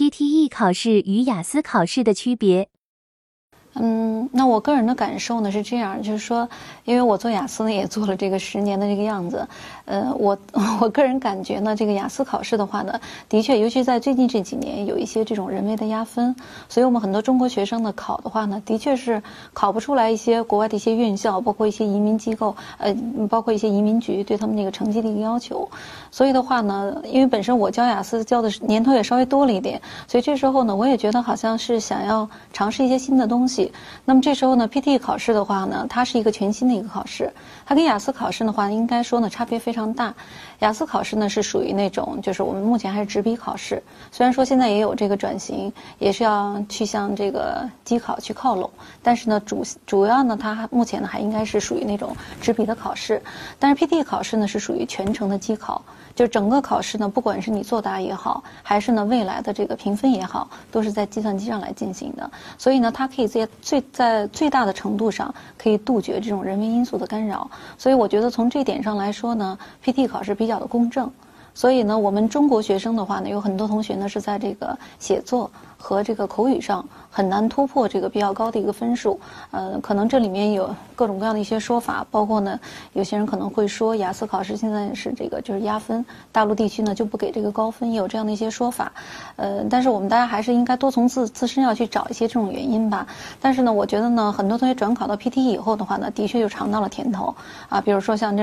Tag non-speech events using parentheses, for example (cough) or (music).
PTE 考试与雅思考试的区别。嗯，那我个人的感受呢是这样，就是说，因为我做雅思呢也做了这个十年的这个样子，呃，我 (laughs) 我个人感觉呢，这个雅思考试的话呢，的确，尤其在最近这几年，有一些这种人为的压分，所以我们很多中国学生呢考的话呢，的确是考不出来一些国外的一些院校，包括一些移民机构，呃，包括一些移民局对他们那个成绩的一个要求，所以的话呢，因为本身我教雅思教的年头也稍微多了一点，所以这时候呢，我也觉得好像是想要尝试一些新的东西。那么这时候呢，PTE 考试的话呢，它是一个全新的一个考试，它跟雅思考试的话，应该说呢差别非常大。雅思考试呢是属于那种，就是我们目前还是纸笔考试，虽然说现在也有这个转型，也是要去向这个机考去靠拢，但是呢主主要呢它目前呢还应该是属于那种纸笔的考试。但是 PTE 考试呢是属于全程的机考，就整个考试呢，不管是你作答也好，还是呢未来的这个评分也好，都是在计算机上来进行的，所以呢它可以在最在最大的程度上可以杜绝这种人为因素的干扰，所以我觉得从这点上来说呢，PT 考试比较的公正，所以呢，我们中国学生的话呢，有很多同学呢是在这个写作。和这个口语上很难突破这个比较高的一个分数，呃，可能这里面有各种各样的一些说法，包括呢，有些人可能会说雅思考试现在是这个就是压分，大陆地区呢就不给这个高分，也有这样的一些说法，呃，但是我们大家还是应该多从自自身要去找一些这种原因吧。但是呢，我觉得呢，很多同学转考到 PTE 以后的话呢，的确就尝到了甜头啊，比如说像这。